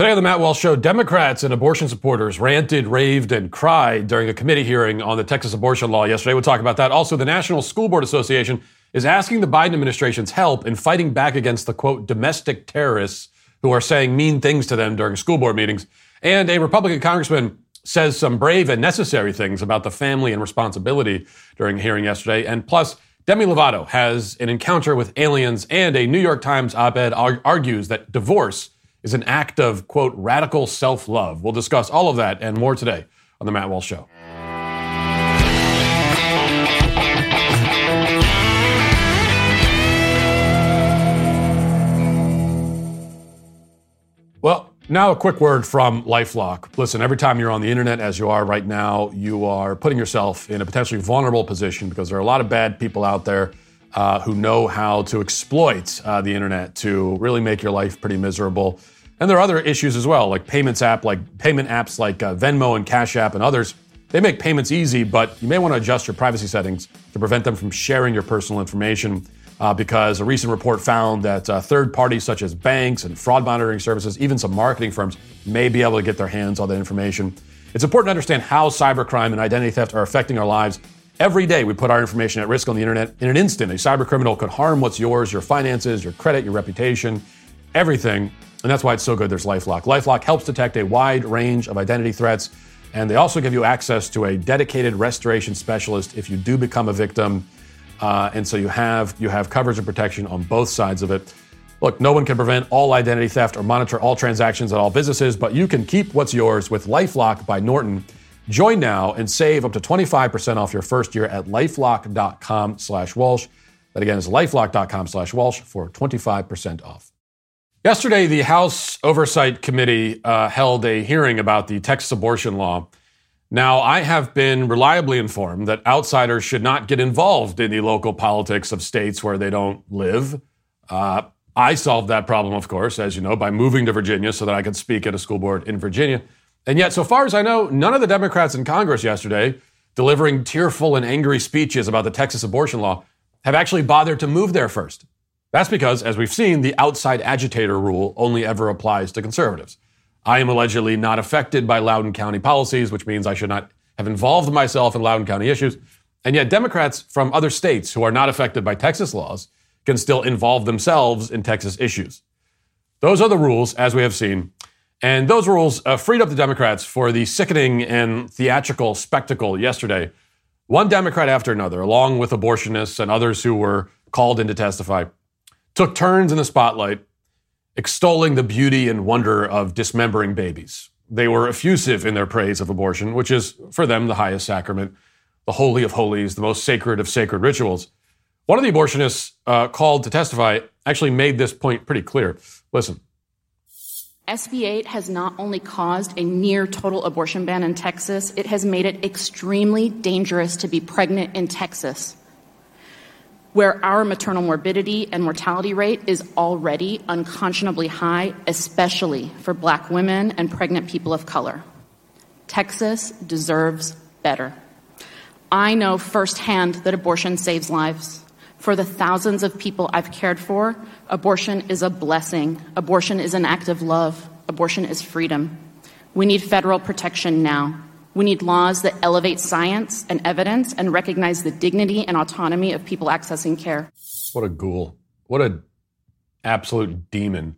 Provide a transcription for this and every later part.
Today on the Matt Walsh Show, Democrats and abortion supporters ranted, raved, and cried during a committee hearing on the Texas abortion law yesterday. We'll talk about that. Also, the National School Board Association is asking the Biden administration's help in fighting back against the quote domestic terrorists who are saying mean things to them during school board meetings. And a Republican congressman says some brave and necessary things about the family and responsibility during a hearing yesterday. And plus, Demi Lovato has an encounter with aliens, and a New York Times op ed argues that divorce is an act of, quote, radical self love. We'll discuss all of that and more today on The Matt Walsh Show. Well, now a quick word from Lifelock. Listen, every time you're on the internet, as you are right now, you are putting yourself in a potentially vulnerable position because there are a lot of bad people out there uh, who know how to exploit uh, the internet to really make your life pretty miserable. And there are other issues as well, like payments app, like payment apps like uh, Venmo and Cash App and others. They make payments easy, but you may want to adjust your privacy settings to prevent them from sharing your personal information. Uh, because a recent report found that uh, third parties such as banks and fraud monitoring services, even some marketing firms, may be able to get their hands on that information. It's important to understand how cybercrime and identity theft are affecting our lives Every day we put our information at risk on the internet. In an instant, a cyber criminal could harm what's yours, your finances, your credit, your reputation, everything. And that's why it's so good there's Lifelock. Lifelock helps detect a wide range of identity threats, and they also give you access to a dedicated restoration specialist if you do become a victim. Uh, and so you have you have coverage and protection on both sides of it. Look, no one can prevent all identity theft or monitor all transactions at all businesses, but you can keep what's yours with LifeLock by Norton. Join now and save up to 25% off your first year at lifelock.com slash Walsh. That again is lifelock.com slash Walsh for 25% off. Yesterday, the House Oversight Committee uh, held a hearing about the Texas abortion law. Now, I have been reliably informed that outsiders should not get involved in the local politics of states where they don't live. Uh, I solved that problem, of course, as you know, by moving to Virginia so that I could speak at a school board in Virginia. And yet, so far as I know, none of the Democrats in Congress yesterday, delivering tearful and angry speeches about the Texas abortion law, have actually bothered to move there first. That's because, as we've seen, the outside agitator rule only ever applies to conservatives. I am allegedly not affected by Loudoun County policies, which means I should not have involved myself in Loudoun County issues. And yet, Democrats from other states who are not affected by Texas laws can still involve themselves in Texas issues. Those are the rules, as we have seen, and those rules uh, freed up the Democrats for the sickening and theatrical spectacle yesterday. One Democrat after another, along with abortionists and others who were called in to testify, took turns in the spotlight, extolling the beauty and wonder of dismembering babies. They were effusive in their praise of abortion, which is, for them, the highest sacrament, the holy of holies, the most sacred of sacred rituals. One of the abortionists uh, called to testify actually made this point pretty clear. Listen. SB 8 has not only caused a near total abortion ban in Texas, it has made it extremely dangerous to be pregnant in Texas, where our maternal morbidity and mortality rate is already unconscionably high, especially for black women and pregnant people of color. Texas deserves better. I know firsthand that abortion saves lives. For the thousands of people I've cared for, abortion is a blessing. Abortion is an act of love. Abortion is freedom. We need federal protection now. We need laws that elevate science and evidence and recognize the dignity and autonomy of people accessing care. What a ghoul. What a absolute demon.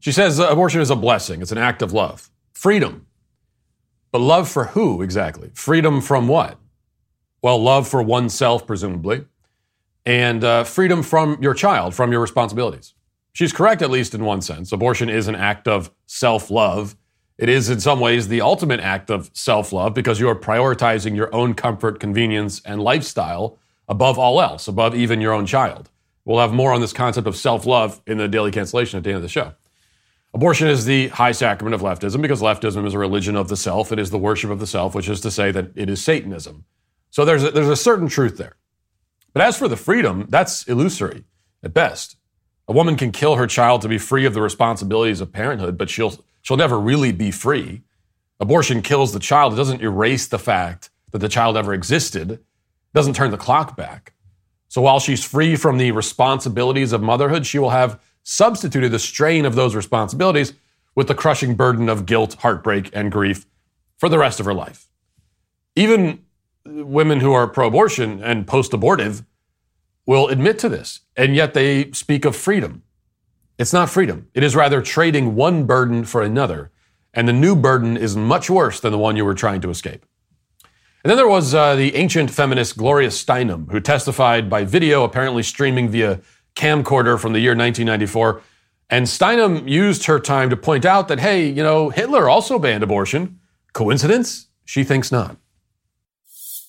She says abortion is a blessing. It's an act of love. Freedom. But love for who exactly? Freedom from what? Well, love for oneself, presumably and uh, freedom from your child, from your responsibilities. She's correct, at least in one sense. Abortion is an act of self love. It is, in some ways, the ultimate act of self love because you are prioritizing your own comfort, convenience, and lifestyle above all else, above even your own child. We'll have more on this concept of self love in the daily cancellation at the end of the show. Abortion is the high sacrament of leftism because leftism is a religion of the self. It is the worship of the self, which is to say that it is Satanism. So there's a, there's a certain truth there. But as for the freedom, that's illusory at best. A woman can kill her child to be free of the responsibilities of parenthood, but she'll, she'll never really be free. Abortion kills the child. It doesn't erase the fact that the child ever existed, it doesn't turn the clock back. So while she's free from the responsibilities of motherhood, she will have substituted the strain of those responsibilities with the crushing burden of guilt, heartbreak, and grief for the rest of her life. Even women who are pro abortion and post abortive will admit to this, and yet they speak of freedom. It's not freedom, it is rather trading one burden for another, and the new burden is much worse than the one you were trying to escape. And then there was uh, the ancient feminist Gloria Steinem, who testified by video, apparently streaming via camcorder from the year 1994. And Steinem used her time to point out that, hey, you know, Hitler also banned abortion. Coincidence? She thinks not.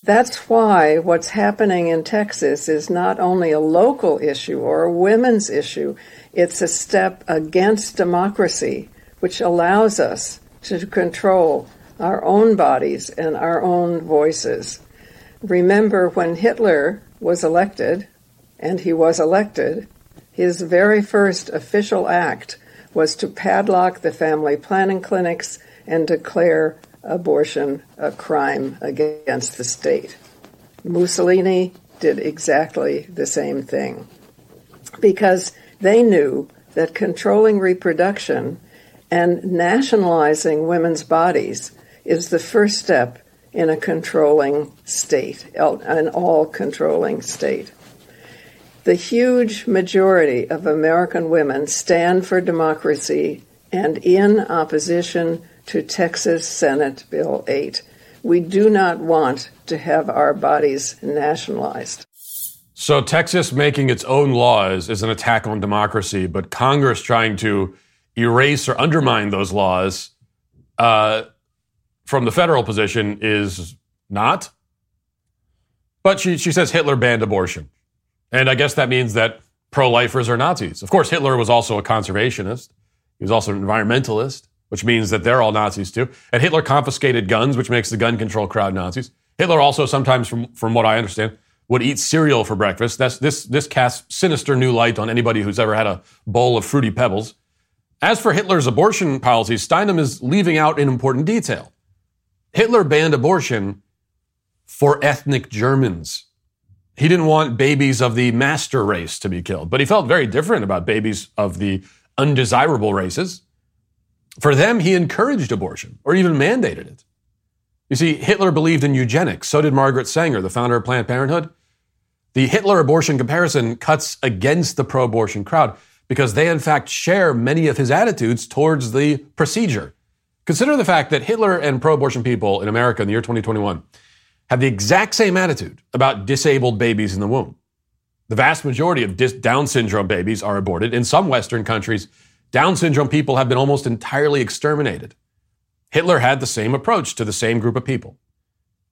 That's why what's happening in Texas is not only a local issue or a women's issue, it's a step against democracy, which allows us to control our own bodies and our own voices. Remember when Hitler was elected, and he was elected, his very first official act was to padlock the family planning clinics and declare abortion a crime against the state. Mussolini did exactly the same thing because they knew that controlling reproduction and nationalizing women's bodies is the first step in a controlling state, an all controlling state. The huge majority of American women stand for democracy and in opposition to Texas Senate Bill 8. We do not want to have our bodies nationalized. So, Texas making its own laws is an attack on democracy, but Congress trying to erase or undermine those laws uh, from the federal position is not. But she, she says Hitler banned abortion. And I guess that means that pro lifers are Nazis. Of course, Hitler was also a conservationist, he was also an environmentalist which means that they're all Nazis too. And Hitler confiscated guns, which makes the gun control crowd Nazis. Hitler also sometimes, from, from what I understand, would eat cereal for breakfast. That's, this, this casts sinister new light on anybody who's ever had a bowl of fruity pebbles. As for Hitler's abortion policy, Steinem is leaving out an important detail. Hitler banned abortion for ethnic Germans. He didn't want babies of the master race to be killed, but he felt very different about babies of the undesirable races. For them, he encouraged abortion or even mandated it. You see, Hitler believed in eugenics. So did Margaret Sanger, the founder of Planned Parenthood. The Hitler abortion comparison cuts against the pro abortion crowd because they, in fact, share many of his attitudes towards the procedure. Consider the fact that Hitler and pro abortion people in America in the year 2021 have the exact same attitude about disabled babies in the womb. The vast majority of Down syndrome babies are aborted. In some Western countries, down syndrome people have been almost entirely exterminated. Hitler had the same approach to the same group of people.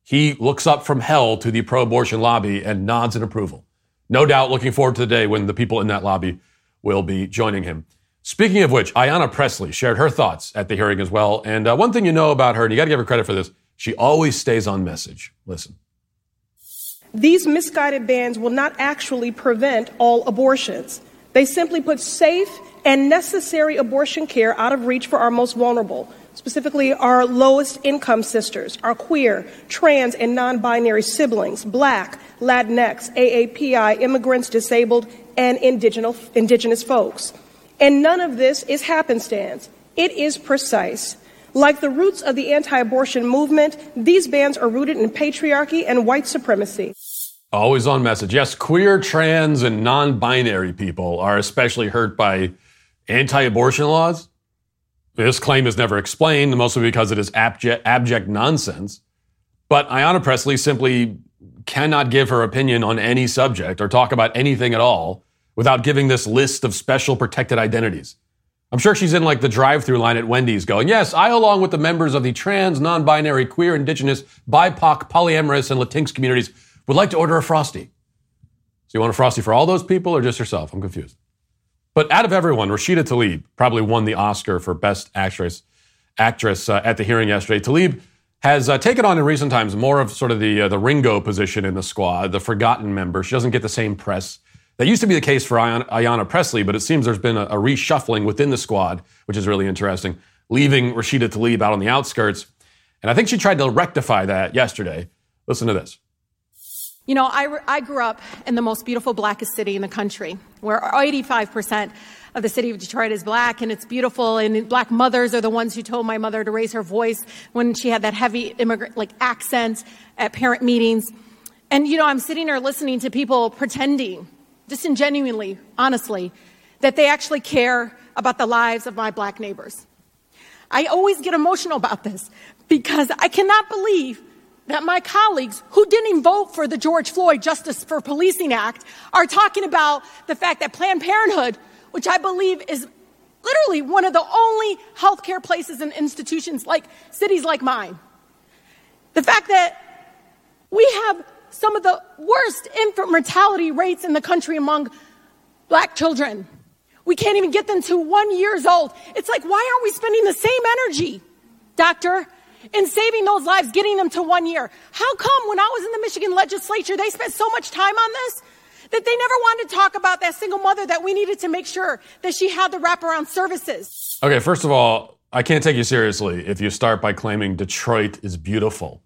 He looks up from hell to the pro abortion lobby and nods in approval. No doubt looking forward to the day when the people in that lobby will be joining him. Speaking of which, Ayanna Pressley shared her thoughts at the hearing as well. And uh, one thing you know about her, and you got to give her credit for this, she always stays on message. Listen. These misguided bans will not actually prevent all abortions. They simply put safe and necessary abortion care out of reach for our most vulnerable, specifically our lowest income sisters, our queer, trans, and non binary siblings, black, Latinx, AAPI, immigrants, disabled, and indigenous, indigenous folks. And none of this is happenstance. It is precise. Like the roots of the anti abortion movement, these bans are rooted in patriarchy and white supremacy. Always on message. Yes, queer, trans, and non binary people are especially hurt by anti abortion laws. This claim is never explained, mostly because it is abject, abject nonsense. But Ayanna Pressley simply cannot give her opinion on any subject or talk about anything at all without giving this list of special protected identities. I'm sure she's in like the drive through line at Wendy's going, Yes, I, along with the members of the trans, non binary, queer, indigenous, BIPOC, polyamorous, and Latinx communities, would like to order a Frosty. So you want a Frosty for all those people or just yourself? I'm confused. But out of everyone, Rashida Tlaib probably won the Oscar for Best Actress actress uh, at the hearing yesterday. Tlaib has uh, taken on in recent times more of sort of the uh, the Ringo position in the squad, the forgotten member. She doesn't get the same press. That used to be the case for Ayanna, Ayanna Pressley, but it seems there's been a, a, reshuffling within the squad, which is really interesting, leaving Rashida Tlaib out on the outskirts. And I think she tried to rectify that yesterday. Listen to this. You know, I, I grew up in the most beautiful, blackest city in the country, where 85% of the city of Detroit is black and it's beautiful. And black mothers are the ones who told my mother to raise her voice when she had that heavy immigrant like accent at parent meetings. And, you know, I'm sitting there listening to people pretending, disingenuously, honestly, that they actually care about the lives of my black neighbors. I always get emotional about this because I cannot believe that my colleagues who didn't even vote for the George Floyd Justice for Policing Act are talking about the fact that Planned Parenthood, which I believe is literally one of the only healthcare places and institutions like cities like mine, the fact that we have some of the worst infant mortality rates in the country among black children. We can't even get them to one years old. It's like, why aren't we spending the same energy, doctor, in saving those lives, getting them to one year. How come when I was in the Michigan legislature, they spent so much time on this? That they never wanted to talk about that single mother that we needed to make sure that she had the wraparound services. Okay, first of all, I can't take you seriously if you start by claiming Detroit is beautiful.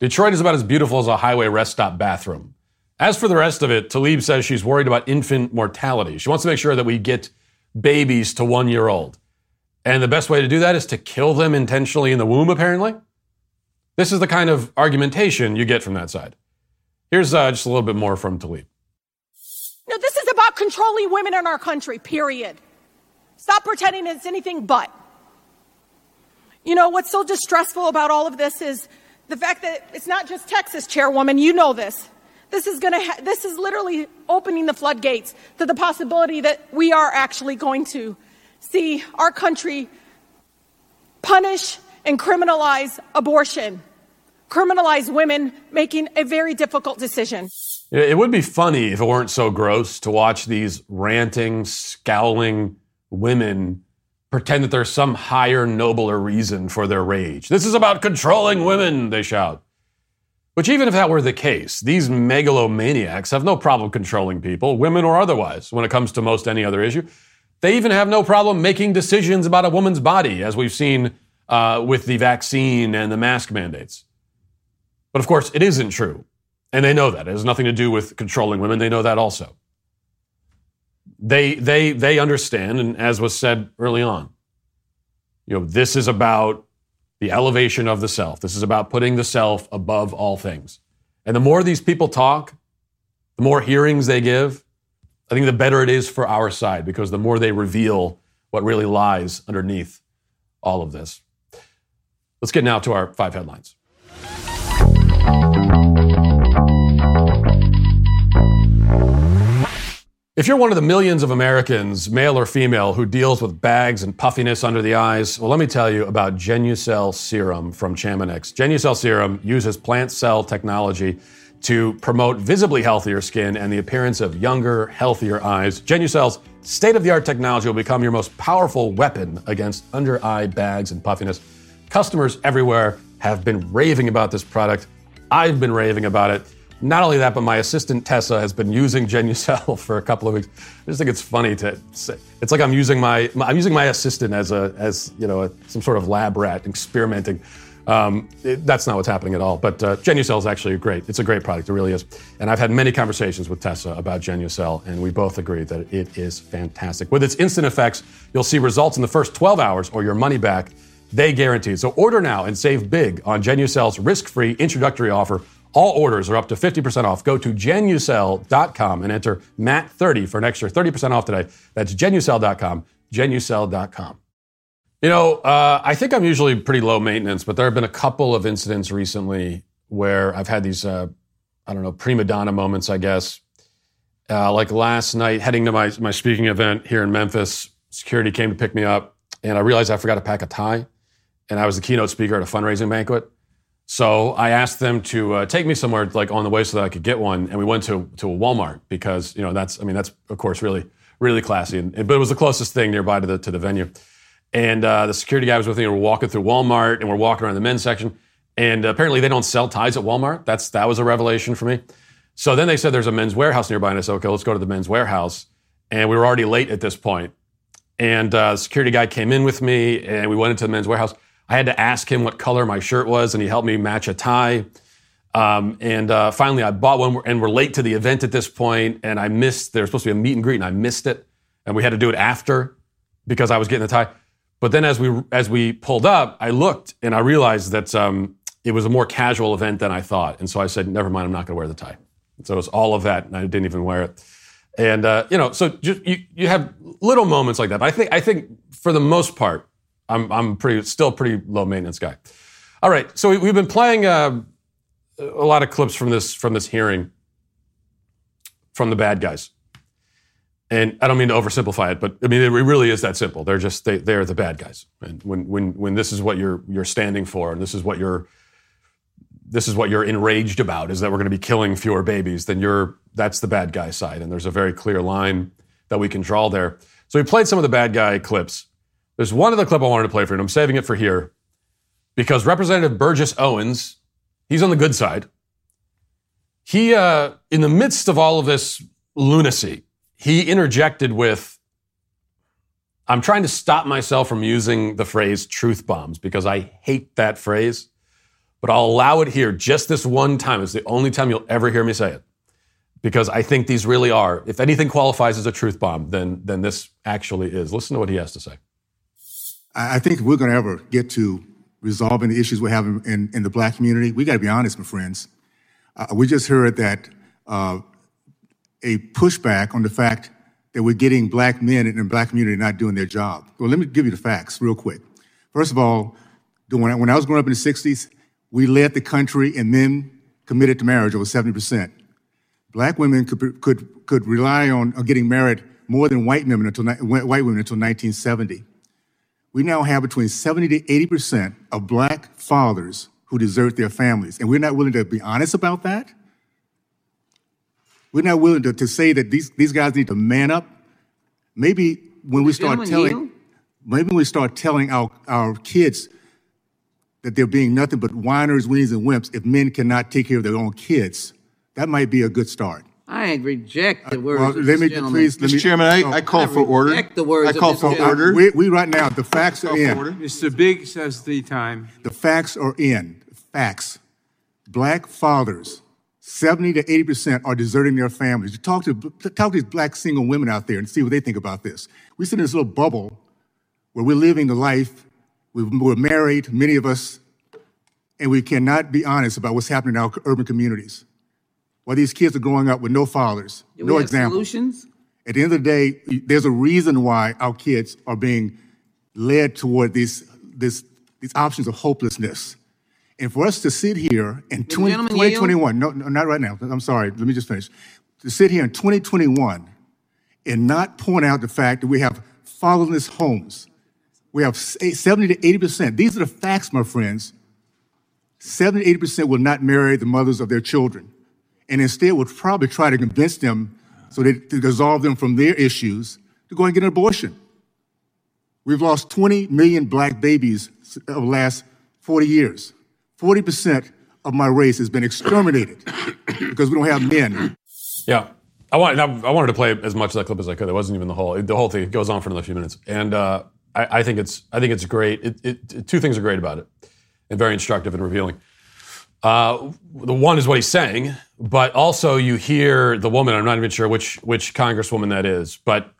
Detroit is about as beautiful as a highway rest stop bathroom. As for the rest of it, Tlaib says she's worried about infant mortality. She wants to make sure that we get babies to one year old. And the best way to do that is to kill them intentionally in the womb, apparently. This is the kind of argumentation you get from that side. Here's uh, just a little bit more from Tlaib. No, this is about controlling women in our country, period. Stop pretending it's anything but. You know, what's so distressful about all of this is the fact that it's not just Texas, Chairwoman, you know this. This is going to ha- this is literally opening the floodgates to the possibility that we are actually going to see our country punish and criminalize abortion, criminalize women making a very difficult decision. It would be funny if it weren't so gross to watch these ranting, scowling women pretend that there's some higher, nobler reason for their rage. This is about controlling women, they shout. Which, even if that were the case, these megalomaniacs have no problem controlling people, women or otherwise, when it comes to most any other issue. They even have no problem making decisions about a woman's body, as we've seen uh, with the vaccine and the mask mandates. But of course, it isn't true. And they know that. It has nothing to do with controlling women. They know that also. They, they, they understand, and as was said early on, you know, this is about the elevation of the self. This is about putting the self above all things. And the more these people talk, the more hearings they give, I think the better it is for our side because the more they reveal what really lies underneath all of this. Let's get now to our five headlines. If you're one of the millions of Americans, male or female, who deals with bags and puffiness under the eyes, well, let me tell you about Genucel Serum from Chamonix. Genucel Serum uses plant cell technology to promote visibly healthier skin and the appearance of younger, healthier eyes. Genucel's state of the art technology will become your most powerful weapon against under eye bags and puffiness. Customers everywhere have been raving about this product. I've been raving about it. Not only that, but my assistant Tessa has been using Genucel for a couple of weeks. I just think it's funny to say. It's like I'm using my I'm using my assistant as a as you know a, some sort of lab rat experimenting um, it, that's not what's happening at all. But uh, is actually great. It's a great product. It really is. And I've had many conversations with Tessa about Genucel, and we both agree that it is fantastic. With its instant effects, you'll see results in the first 12 hours or your money back. They guarantee. So order now and save big on Genucel's risk-free introductory offer. All orders are up to 50% off. Go to genucel.com and enter MATT30 for an extra 30% off today. That's genucel.com, genucel.com. You know, uh, I think I'm usually pretty low maintenance, but there have been a couple of incidents recently where I've had these, uh, I don't know, prima donna moments, I guess. Uh, like last night, heading to my, my speaking event here in Memphis, security came to pick me up, and I realized I forgot to pack a tie. And I was the keynote speaker at a fundraising banquet. So I asked them to uh, take me somewhere like on the way so that I could get one. And we went to, to a Walmart because, you know, that's, I mean, that's of course really, really classy. And, but it was the closest thing nearby to the, to the venue. And uh, the security guy was with me. And we're walking through Walmart, and we're walking around the men's section. And apparently, they don't sell ties at Walmart. That's that was a revelation for me. So then they said there's a Men's Wearhouse nearby, and I said, okay, let's go to the Men's Wearhouse. And we were already late at this point. And uh, the security guy came in with me, and we went into the Men's Wearhouse. I had to ask him what color my shirt was, and he helped me match a tie. Um, and uh, finally, I bought one, and we're late to the event at this point, and I missed. There was supposed to be a meet and greet, and I missed it, and we had to do it after because I was getting the tie. But then, as we as we pulled up, I looked and I realized that um, it was a more casual event than I thought, and so I said, "Never mind, I'm not going to wear the tie." So it was all of that, and I didn't even wear it. And uh, you know, so just, you you have little moments like that. But I think I think for the most part, I'm I'm pretty still pretty low maintenance guy. All right, so we, have been playing uh, a lot of clips from this from this hearing from the bad guys. And I don't mean to oversimplify it, but I mean it really is that simple. They're just they they're the bad guys. And when when when this is what you're you're standing for, and this is what you're this is what you're enraged about, is that we're going to be killing fewer babies, then you're that's the bad guy side. And there's a very clear line that we can draw there. So we played some of the bad guy clips. There's one other clip I wanted to play for you, and I'm saving it for here because Representative Burgess Owens, he's on the good side. He, uh, in the midst of all of this lunacy, he interjected with, I'm trying to stop myself from using the phrase truth bombs because I hate that phrase, but I'll allow it here just this one time. It's the only time you'll ever hear me say it because I think these really are. If anything qualifies as a truth bomb, then, then this actually is. Listen to what he has to say. I think we're going to ever get to resolving the issues we're having in, in the black community, we got to be honest, my friends. Uh, we just heard that uh, a pushback on the fact that we're getting black men in the black community not doing their job. Well, let me give you the facts real quick. First of all, when I, was growing up in the 60s, we led the country in men committed to marriage over 70%. Black women could, could, could rely on, on getting married more than white women until, white women until 1970. We now have between 70 to 80% of black fathers who desert their families. And we're not willing to be honest about that. We're not willing to, to say that these, these guys need to man up. Maybe when we start telling, maybe when we start telling our, our kids that they're being nothing but whiners, weenies, and wimps if men cannot take care of their own kids, that might be a good start. I reject the words. Uh, well, let me gentleman. please, let Mr. me, Chairman, I, no, I call I for order. reject the words I call this for gentleman. order. we, we right now, the facts are in. order. Mr. Biggs has the time. The facts are in. Facts. Black fathers, 70 to 80% are deserting their families. You talk to, talk to these black single women out there and see what they think about this. We sit in this little bubble where we're living the life, we're married, many of us, and we cannot be honest about what's happening in our urban communities. While these kids are growing up with no fathers, Do no have example. solutions? At the end of the day, there's a reason why our kids are being led toward these, this, these options of hopelessness. And for us to sit here in 20, gentleman 2021, no, no, not right now, I'm sorry, let me just finish. To sit here in 2021 and not point out the fact that we have fatherless homes, we have 70 to 80%. These are the facts, my friends. 70 to 80% will not marry the mothers of their children and instead would probably try to convince them so that to dissolve them from their issues to go and get an abortion. We've lost 20 million black babies over the last 40 years. 40% of my race has been exterminated because we don't have men. Yeah. I, want, I wanted to play as much of that clip as I could. It wasn't even the whole. The whole thing it goes on for another few minutes, and uh, I, I, think it's I think it's great. It, it, two things are great about it, and very instructive and revealing. Uh, the one is what he's saying, but also you hear the woman. I'm not even sure which which congresswoman that is, but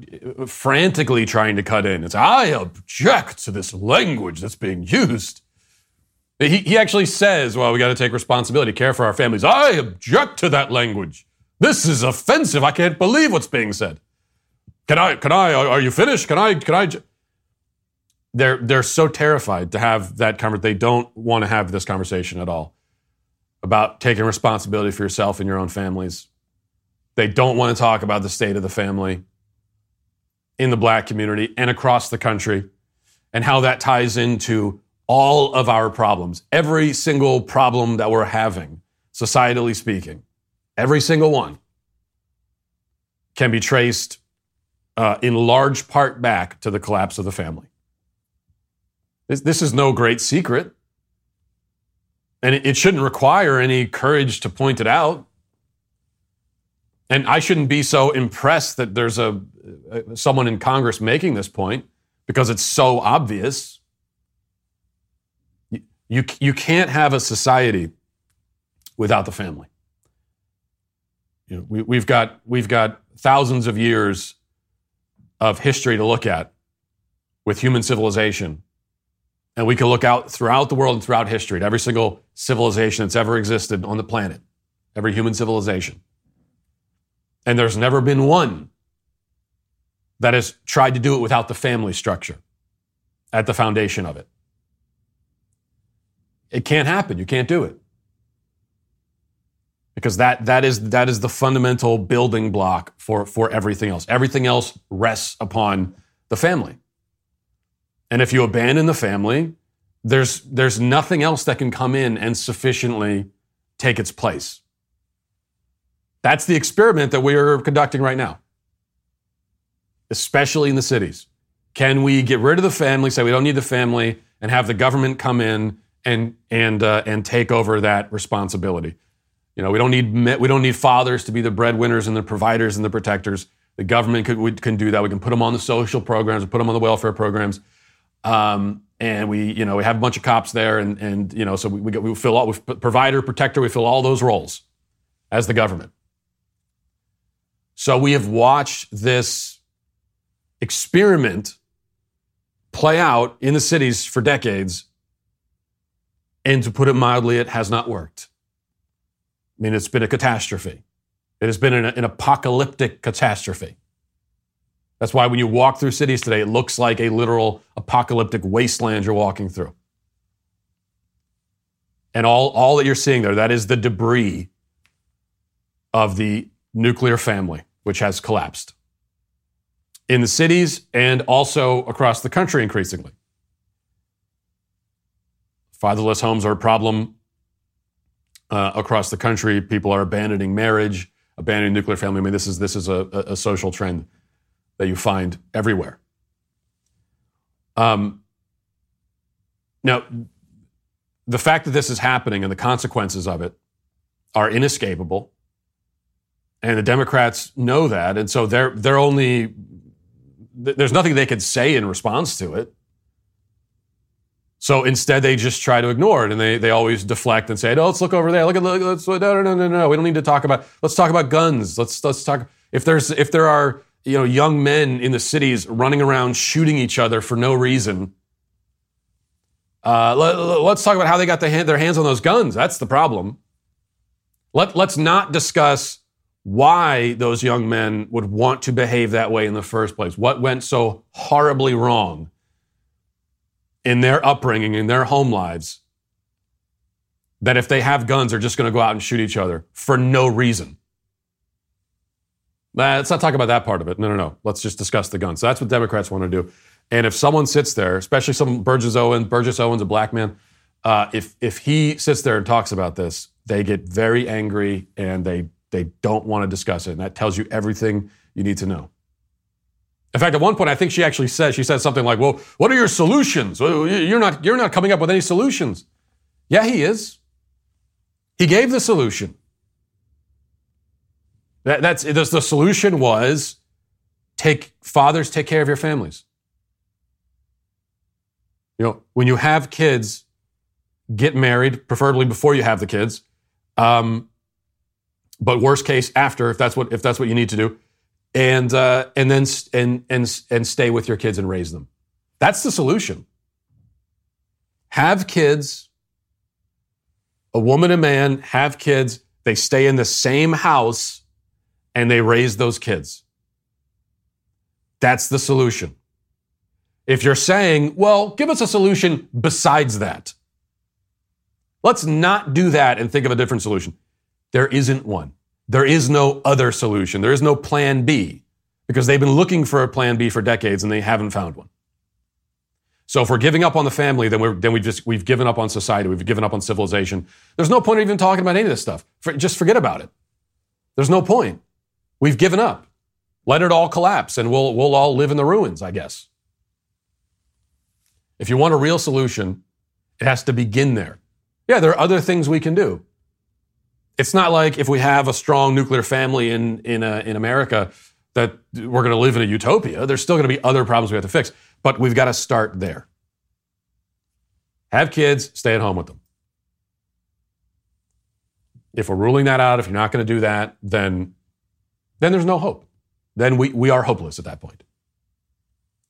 frantically trying to cut in. It's I object to this language that's being used. He, he actually says, "Well, we got to take responsibility, care for our families." I object to that language. This is offensive. I can't believe what's being said. Can I? Can I? Are you finished? Can I? Can I? They're they're so terrified to have that conversation. They don't want to have this conversation at all about taking responsibility for yourself and your own families. They don't want to talk about the state of the family in the black community and across the country and how that ties into all of our problems. Every single problem that we're having, societally speaking, every single one can be traced uh, in large part back to the collapse of the family. This, this is no great secret. And it, it shouldn't require any courage to point it out. And I shouldn't be so impressed that there's a, a someone in Congress making this point because it's so obvious. You, you, can't have a society without the family. You know, we, we've got we've got thousands of years of history to look at with human civilization. And we can look out throughout the world and throughout history at every single civilization that's ever existed on the planet, every human civilization. And there's never been one that has tried to do it without the family structure at the foundation of it. It can't happen. You can't do it. Because that, that, is, that is the fundamental building block for, for everything else. Everything else rests upon the family. And if you abandon the family, there's, there's nothing else that can come in and sufficiently take its place. That's the experiment that we are conducting right now, especially in the cities. Can we get rid of the family, say we don't need the family, and have the government come in and and uh, and take over that responsibility? You know, we don't need we don't need fathers to be the breadwinners and the providers and the protectors. The government could, we can do that. We can put them on the social programs, put them on the welfare programs, um, and we you know we have a bunch of cops there, and and you know so we we, we fill all we provider, protector, we fill all those roles as the government. So we have watched this experiment play out in the cities for decades. And to put it mildly, it has not worked. I mean, it's been a catastrophe. It has been an, an, apocalyptic catastrophe. That's why when you walk through cities today, it looks like a literal apocalyptic wasteland you're walking through. And all, all that you're seeing there, that is the debris of the nuclear family, which has collapsed in the cities and also across the country increasingly. Fatherless homes are a problem uh, across the country. People are abandoning marriage, abandoning nuclear family. I mean, this is this is a, a social trend that you find everywhere. Um, now, the fact that this is happening and the consequences of it are inescapable, and the Democrats know that, and so they're they're only there's nothing they could say in response to it. So instead, they just try to ignore it, and they, they always deflect and say, "No, let's look over there. Look at look, let's no no no no no. We don't need to talk about. Let's talk about guns. Let's let's talk. If there's if there are you know young men in the cities running around shooting each other for no reason, uh, let, us talk about how they got the, their hands on those guns. That's the problem. Let let's not discuss why those young men would want to behave that way in the first place. What went so horribly wrong in their upbringing, in their home lives, that if they have guns, they're just going to go out and shoot each other for no reason. Let's not talk about that part of it. No, no, no. Let's just discuss the guns. So that's what Democrats want to do. And if someone sits there, especially some Burgess Owens, Burgess Owens, a black man, uh, if if he sits there and talks about this, they get very angry and they they don't want to discuss it. And that tells you everything you need to know. In fact, at one point, I think she actually said, she said something like, well, what are your solutions? You're not, you're not coming up with any solutions. Yeah, he is. He gave the solution. That, that's, the solution was take, fathers, take care of your families. You know, when you have kids, get married, preferably before you have the kids. Um, but worst case after if that's what if that's what you need to do and uh, and then and and and stay with your kids and raise them. That's the solution. Have kids a woman a man have kids they stay in the same house and they raise those kids. That's the solution. If you're saying well give us a solution besides that. Let's not do that and think of a different solution. There isn't one. There is no other solution. There is no plan B because they've been looking for a plan B for decades and they haven't found one. So if we're giving up on the family, then we're then we just we've given up on society. We've given up on civilization. There's no point in even talking about any of this stuff. For, just forget about it. There's no point. We've given up. Let it all collapse, and we'll we'll all live in the ruins, I guess. If you want a real solution, it has to begin there. Yeah, there are other things we can do it's not like if we have a strong nuclear family in in uh, in America that we're going to live in a utopia. There's still going to be other problems we have to fix, but we've got to start there. Have kids, stay at home with them. If we're ruling that out, if you're not going to do that, then then there's no hope. Then we, we are hopeless at that point.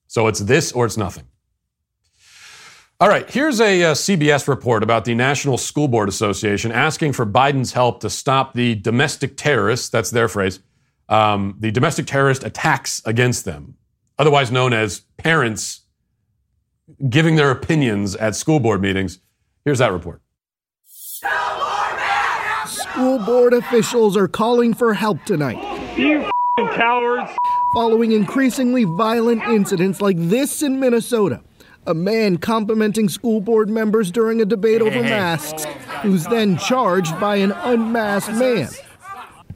So it's this or it's nothing. All right, here's a, a, uh, CBS report about the National School Board Association asking for Biden's help to stop the domestic terrorists, that's their phrase, um, the domestic terrorist attacks against them, otherwise known as parents giving their opinions at school board meetings. Here's that report. School board officials are calling for help tonight. You cowards. Following increasingly violent incidents like this in Minnesota a man complimenting school board members during a debate over masks, who's then charged by an unmasked man.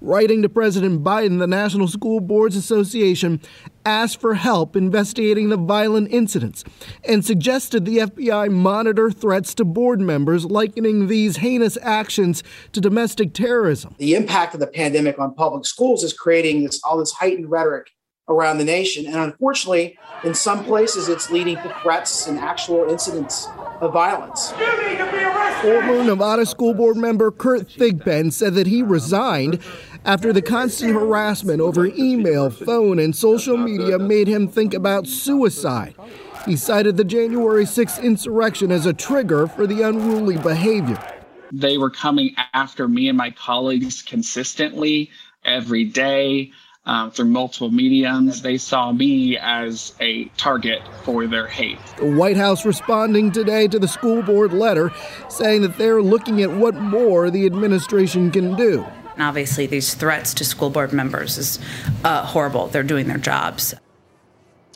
Writing to President Biden, the National School Boards Association asked for help investigating the violent incidents and suggested the FBI monitor threats to board members, likening these heinous actions to domestic terrorism. The impact of the pandemic on public schools is creating this all this heightened rhetoric around the nation. And unfortunately, in some places, it's leading to threats and actual incidents of violence. Former Nevada School Board member Kurt Thigpen said that he resigned after the constant harassment over email, phone, and social media made him think about suicide. He cited the January 6th insurrection as a trigger for the unruly behavior. They were coming after me and my colleagues consistently every day um, through multiple mediums. They saw me as a target for their hate. The White House responding today to the school board letter saying that they're looking at what more the administration can do. Obviously, these threats to school board members is uh, horrible. They're doing their jobs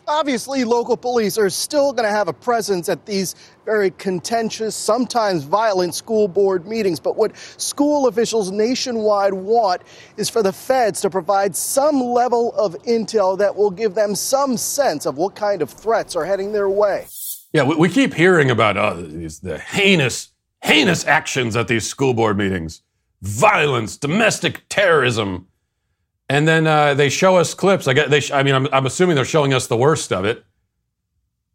obviously, local police are still going to have a presence at these very contentious, sometimes violent school board meetings. But what school officials nationwide want is for the feds to provide some level of intel that will give them some sense of what kind of threats are heading their way. Yeah, we, keep hearing about uh, these, the heinous, heinous actions at these school board meetings violence, domestic terrorism. And then uh, they show us clips. I get. They. I mean, I'm, I'm assuming they're showing us the worst of it.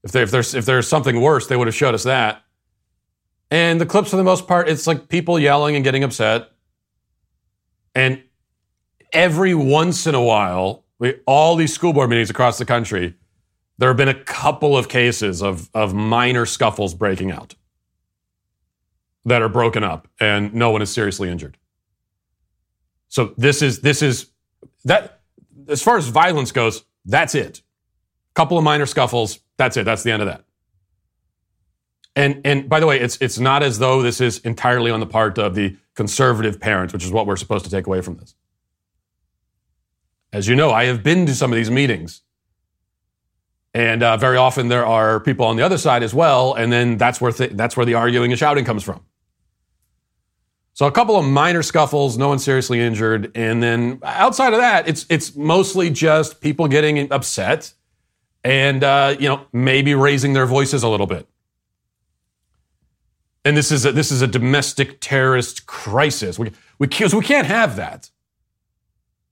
If, if there's if there's something worse, they would have showed us that. And the clips, for the most part, it's like people yelling and getting upset. And every once in a while, we, all these school board meetings across the country, there have been a couple of cases of of minor scuffles breaking out that are broken up, and no one is seriously injured. So this is this is that as far as violence goes, that's it. Couple of minor scuffles, that's it. That's the end of that. And and by the way, it's it's not as though this is entirely on the part of the conservative parents, which is what we're supposed to take away from this. As you know, I have been to some of these meetings. And uh, very often there are people on the other side as well, and then that's where th- that's where the arguing and shouting comes from. So a couple of minor scuffles, no one seriously injured, and then outside of that, it's it's mostly just people getting upset and uh, you know maybe raising their voices a little bit. And this is a, this is a domestic terrorist crisis. We we can't, we can't have that.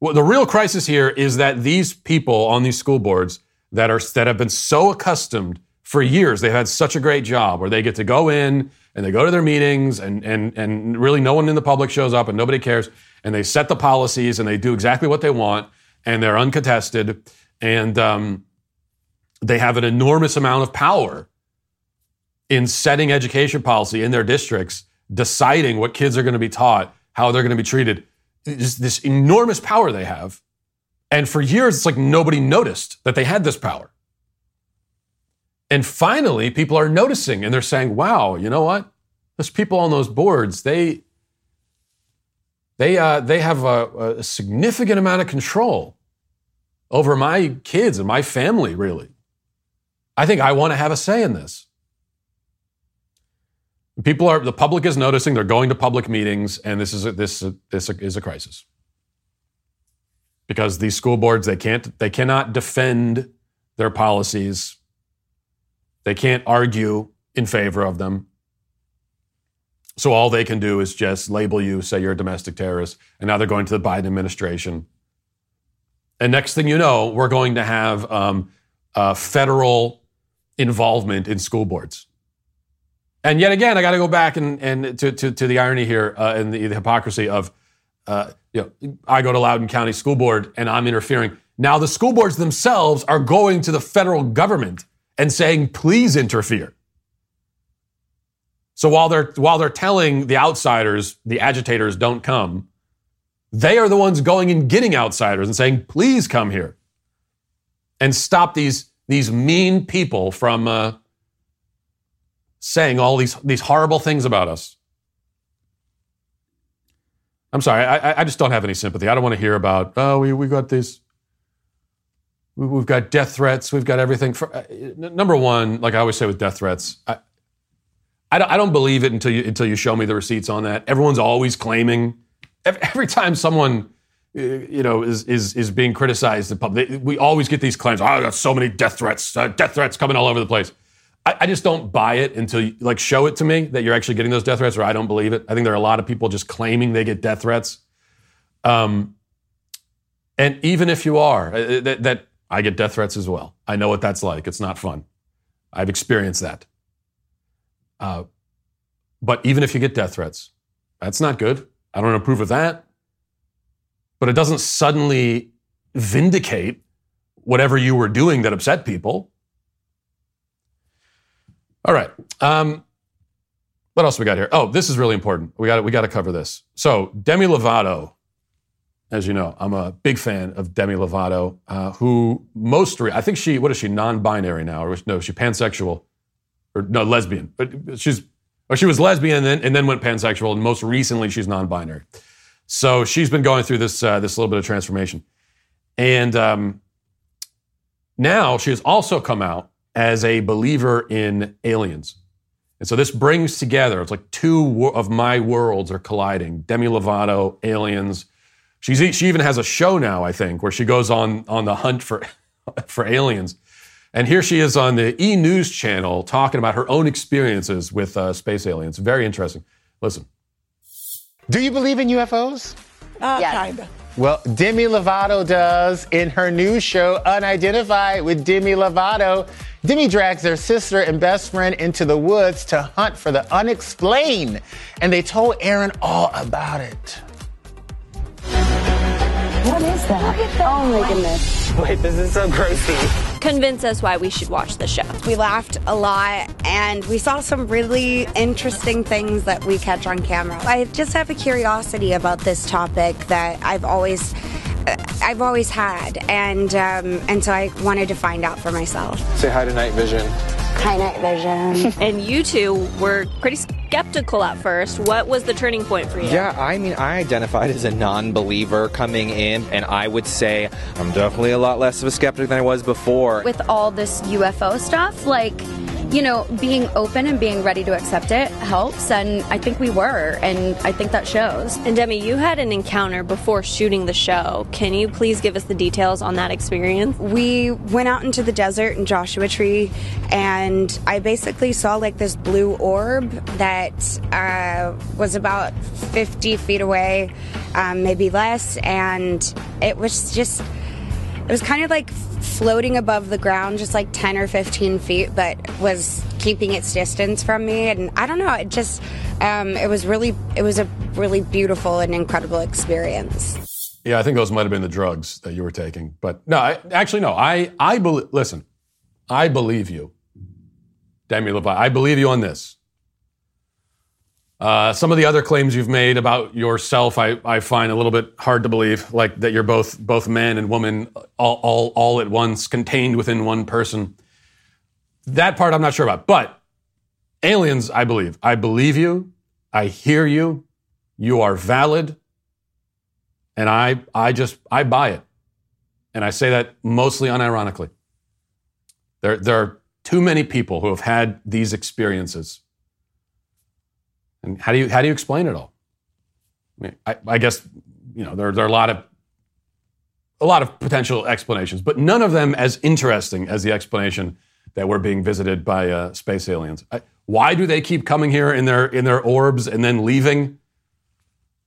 Well, the real crisis here is that these people on these school boards that are that have been so accustomed for years, they've had such a great job where they get to go in and they go to their meetings and, and, and really no one in the public shows up and nobody cares and they set the policies and they do exactly what they want and they're uncontested and um, they have an enormous amount of power in setting education policy in their districts deciding what kids are going to be taught how they're going to be treated. This enormous power they have. And for years it's like nobody noticed that they had this power and finally, people are noticing and they're saying, wow, you know what? Those people on those boards, they, they, uh, they have a, a significant amount of control over my kids and my family, really. I think I want to have a say in this. People are, the public is noticing, they're going to public meetings, and this is a, this, this is a crisis. Because these school boards, they can't, they cannot defend their policies they can't argue in favor of them. So all they can do is just label you, say you're a domestic terrorist, and now they're going to the Biden administration. And next thing you know, we're going to have um, federal involvement in school boards. And yet again, I got to go back and, and to, to, to the irony here uh, and the, the hypocrisy of, uh, you know, I go to Loudoun County School Board and I'm interfering. Now the school boards themselves are going to the federal government and saying, please interfere. So while they're while they're telling the outsiders, the agitators don't come, they are the ones going and getting outsiders and saying, please come here and stop these these mean people from uh, saying all these these horrible things about us. I'm sorry, I, I just don't have any sympathy. I don't want to hear about oh we we got these we've got death threats, we've got everything. For uh, number one, like I always say with death threats, I, I don't, I don't believe it until you until you show me the receipts on that. Everyone's always claiming. Every, every time someone uh, you know is is is being criticized in public, we always get these claims. Oh, I got so many death threats, uh, death threats coming all over the place. I, just don't buy it until you like show it to me that you're actually getting those death threats, or I don't believe it. I think there are a lot of people just claiming they get death threats. Um, and even if you are, uh, that, that I get death threats as well. I know what that's like. It's not fun. I've experienced that. Uh, but even if you get death threats, that's not good. I don't approve of that. But it doesn't suddenly vindicate whatever you were doing that upset people. All right. Um, what else we got here? Oh, this is really important. We got we got to cover this. So Demi Lovato, as you know, I'm a big fan of Demi Lovato, uh, who most re- I think she what is she non-binary now or no she pansexual or no lesbian, but she's or she was lesbian and then, and then went pansexual, and most recently she's non-binary. So she's been going through this uh, this little bit of transformation, and um, now she has also come out as a believer in aliens. And so this brings together, it's like two of my worlds are colliding Demi Lovato, aliens. She's, she even has a show now, I think, where she goes on, on the hunt for, for aliens. And here she is on the E News channel talking about her own experiences with uh, space aliens. Very interesting. Listen. Do you believe in UFOs? Uh, yes. Kinda. Well, Demi Lovato does in her new show, Unidentified with Demi Lovato. Demi drags their sister and best friend into the woods to hunt for the unexplained, and they told Aaron all about it. Is that? Oh my goodness. Wait, this is so grossy. Convince us why we should watch the show. We laughed a lot and we saw some really interesting things that we catch on camera. I just have a curiosity about this topic that I've always I've always had, and um, and so I wanted to find out for myself. Say hi to Night Vision. Hi, Night Vision. and you two were pretty skeptical at first. What was the turning point for you? Yeah, I mean, I identified as a non believer coming in, and I would say I'm definitely a lot less of a skeptic than I was before. With all this UFO stuff, like, you know, being open and being ready to accept it helps. And I think we were. And I think that shows. And Demi, you had an encounter before shooting the show. Can you please give us the details on that experience? We went out into the desert in Joshua Tree, and I basically saw like this blue orb that uh, was about 50 feet away, um, maybe less. And it was just, it was kind of like floating above the ground just like 10 or 15 feet, but was keeping its distance from me. And I don't know, it just, um, it was really, it was a really beautiful and incredible experience. Yeah, I think those might have been the drugs that you were taking. But no, I, actually, no. I, I believe, listen, I believe you, Demi Lovato. I believe you on this. Uh, some of the other claims you've made about yourself, I, I find a little bit hard to believe, like that you're both both man and woman, all, all all at once, contained within one person. That part I'm not sure about, but aliens, I believe. I believe you. I hear you. You are valid, and I I just I buy it, and I say that mostly unironically. There there are too many people who have had these experiences and how do you how do you explain it all? I, mean, I, I guess you know there, there are a lot of a lot of potential explanations, but none of them as interesting as the explanation that we're being visited by uh, space aliens. I, why do they keep coming here in their in their orbs and then leaving?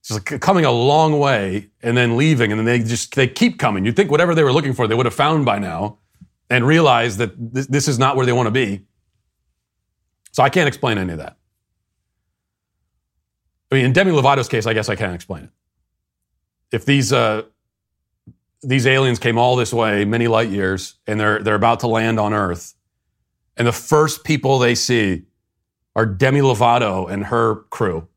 It's like coming a long way and then leaving, and then they just they keep coming. You'd think whatever they were looking for, they would have found by now, and realize that this, this is not where they want to be. So I can't explain any of that. I mean, in Demi Lovato's case, I guess I can't explain it. If these uh, these aliens came all this way, many light years, and they're they're about to land on Earth, and the first people they see are Demi Lovato and her crew.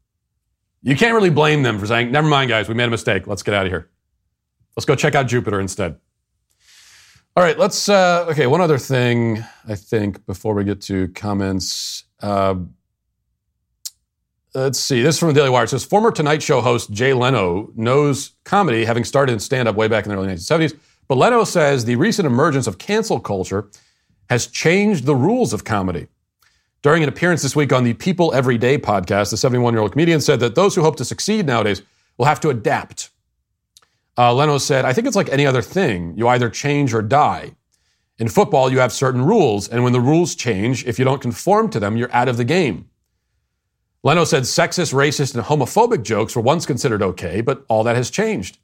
You can't really blame them for saying, "Never mind, guys, we made a mistake. Let's get out of here. Let's go check out Jupiter instead." All right, let's. Uh, okay, one other thing I think before we get to comments. Uh, let's see. This is from the Daily Wire. It says former Tonight Show host Jay Leno knows comedy, having started in stand up way back in the early 1970s. But Leno says the recent emergence of cancel culture has changed the rules of comedy. During an appearance this week on the People Every Day podcast, the 71 year old comedian said that those who hope to succeed nowadays will have to adapt. Uh, Leno said, I think it's like any other thing. You either change or die. In football, you have certain rules, and when the rules change, if you don't conform to them, you're out of the game. Leno said sexist, racist, and homophobic jokes were once considered okay, but all that has changed.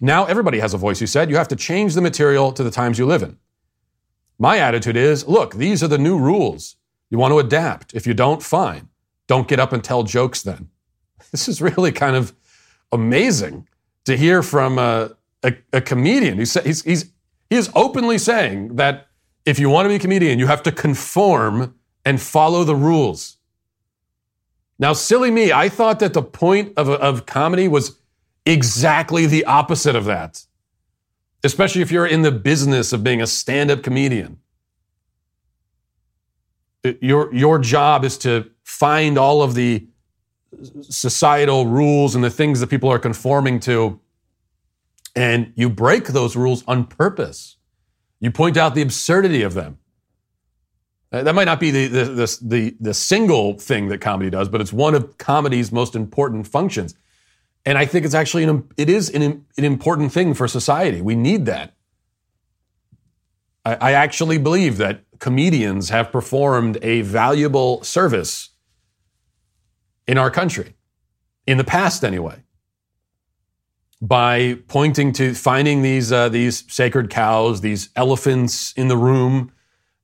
Now everybody has a voice, he said. You have to change the material to the times you live in. My attitude is look, these are the new rules. You want to adapt. If you don't, fine. Don't get up and tell jokes then. This is really kind of amazing to hear from a, a, a comedian. He's, he's, he's, he is openly saying that if you want to be a comedian, you have to conform and follow the rules. Now, silly me, I thought that the point of, of comedy was exactly the opposite of that, especially if you're in the business of being a stand up comedian. Your, your job is to find all of the societal rules and the things that people are conforming to, and you break those rules on purpose. You point out the absurdity of them. Uh, that might not be the, the, the, the, the single thing that comedy does, but it's one of comedy's most important functions. And I think it's actually an, it is an, an important thing for society. We need that. I, I actually believe that comedians have performed a valuable service in our country, in the past anyway, by pointing to finding these, uh, these sacred cows, these elephants in the room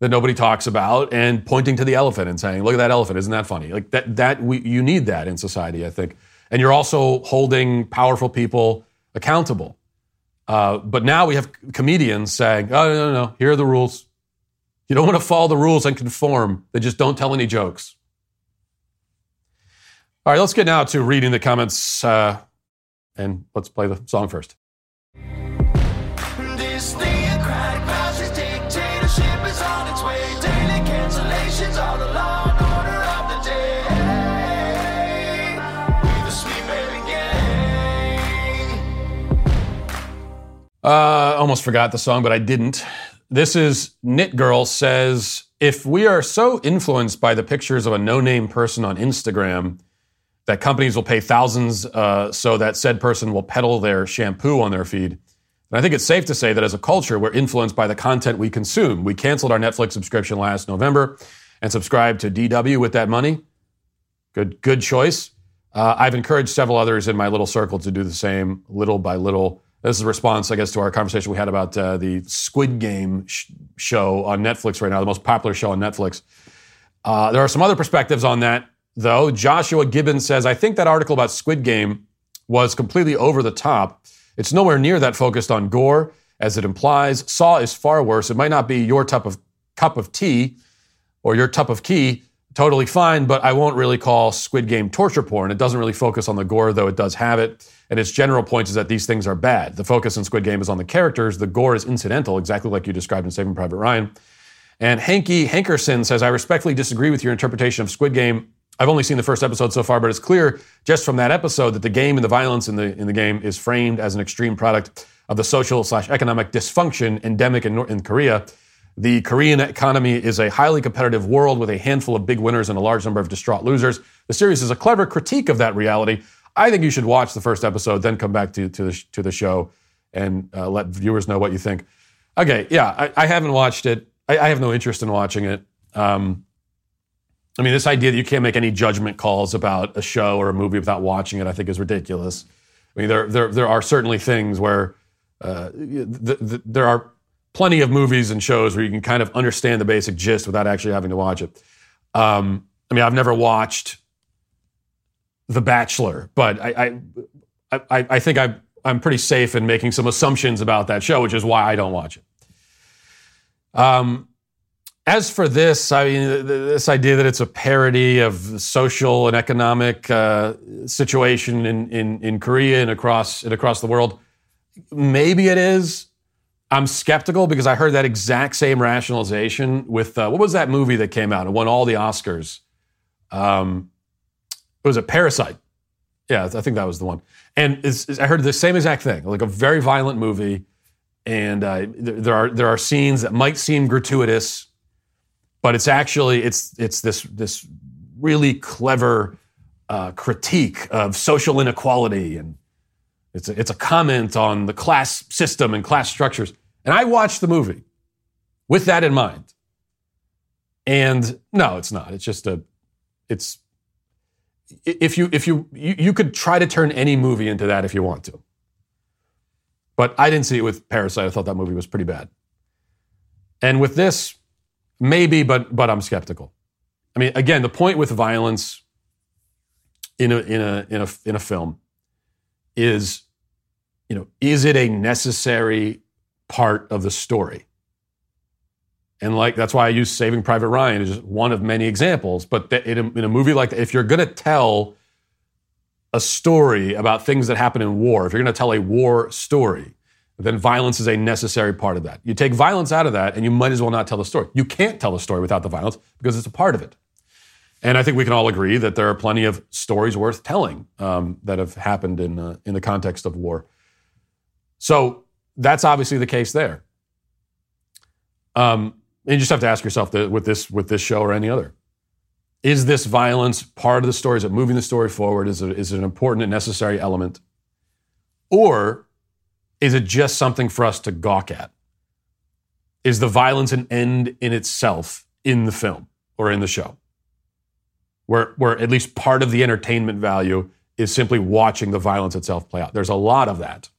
that nobody talks about, and pointing to the elephant and saying, "Look at that elephant! Isn't that funny?" Like that. That we you need that in society, I think. And you're also holding powerful people accountable. Uh, but now we have comedians saying, "Oh no, no, no! Here are the rules. You don't want to follow the rules and conform. They just don't tell any jokes." All right, let's get now to reading the comments, uh, and let's play the song first. Uh, almost forgot the song, but I didn't. This is Knit Girl says, if we are so influenced by the pictures of a no-name person on Instagram that companies will pay thousands uh, so that said person will peddle their shampoo on their feed, and I think it's safe to say that as a culture, we're influenced by the content we consume. We canceled our Netflix subscription last November and subscribed to DW with that money. Good, good choice. Uh, I've encouraged several others in my little circle to do the same, little by little. This is a response, I guess, to our conversation we had about uh, the Squid Game sh- show on Netflix right now, the most popular show on Netflix. Uh, there are some other perspectives on that, though. Joshua Gibbons says, I think that article about Squid Game was completely over the top. It's nowhere near that focused on gore as it implies. Saw is far worse. It might not be your cup of cup of tea or your cup of key, totally fine, but I won't really call Squid Game torture porn. It doesn't really focus on the gore, though it does have it. And its general point is that these things are bad. The focus in Squid Game is on the characters. The gore is incidental, exactly like you described in Saving Private Ryan. And Hanky Hankerson says, I respectfully disagree with your interpretation of Squid Game. I've only seen the first episode so far, but it's clear just from that episode that the game and the violence in the in the game is framed as an extreme product of the social slash economic dysfunction endemic in, in Korea. The Korean economy is a highly competitive world with a handful of big winners and a large number of distraught losers. The series is a clever critique of that reality, I think you should watch the first episode, then come back to, to, the, to the show and uh, let viewers know what you think. Okay, yeah, I, I haven't watched it. I, I, have no interest in watching it. Um, I mean, this idea that you can't make any judgment calls about a show or a movie without watching it, I think is ridiculous. I mean, there, there, there are certainly things where uh, the, the, there are plenty of movies and shows where you can kind of understand the basic gist without actually having to watch it. Um, I mean, I've never watched The Bachelor, but I, I, I, I think I, I'm pretty safe in making some assumptions about that show, which is why I don't watch it. Um, as for this, I mean, this idea that it's a parody of social and economic uh, situation in, in, in Korea and across and across the world, maybe it is. I'm skeptical because I heard that exact same rationalization with uh, what was that movie that came out and won all the Oscars? Um, it was a Parasite. Yeah, I think that was the one. And it's, it's, I heard the same exact thing, like a very violent movie, and uh, there, there are there are scenes that might seem gratuitous but it's actually it's it's this this really clever uh, critique of social inequality and it's a, it's a comment on the class system and class structures. And i watched the movie with that in mind. And no it's not. It's just a it's if you if you you, you could try to turn any movie into that if you want to. But i didn't see it with parasite. I thought that movie was pretty bad. And with this Maybe, but but I'm skeptical. I mean, again, the point with violence in a in a in a in a film is, you know, is it a necessary part of the story? And like that's why I use Saving Private Ryan as one of many examples. But in a, in a movie like that, if you're going to tell a story about things that happen in war, if you're going to tell a war story, then violence is a necessary part of that. You take violence out of that, and you might as well not tell the story. You can't tell the story without the violence because it's a part of it. And I think we can all agree that there are plenty of stories worth telling um, that have happened in uh, in the context of war. So that's obviously the case there. Um, and you just have to ask yourself with this with this show or any other, is this violence part of the story? Is it moving the story forward? Is it, is it an important and necessary element, or is it just something for us to gawk at? Is the violence an end in itself in the film or in the show? Where, where at least part of the entertainment value is simply watching the violence itself play out. There's a lot of that.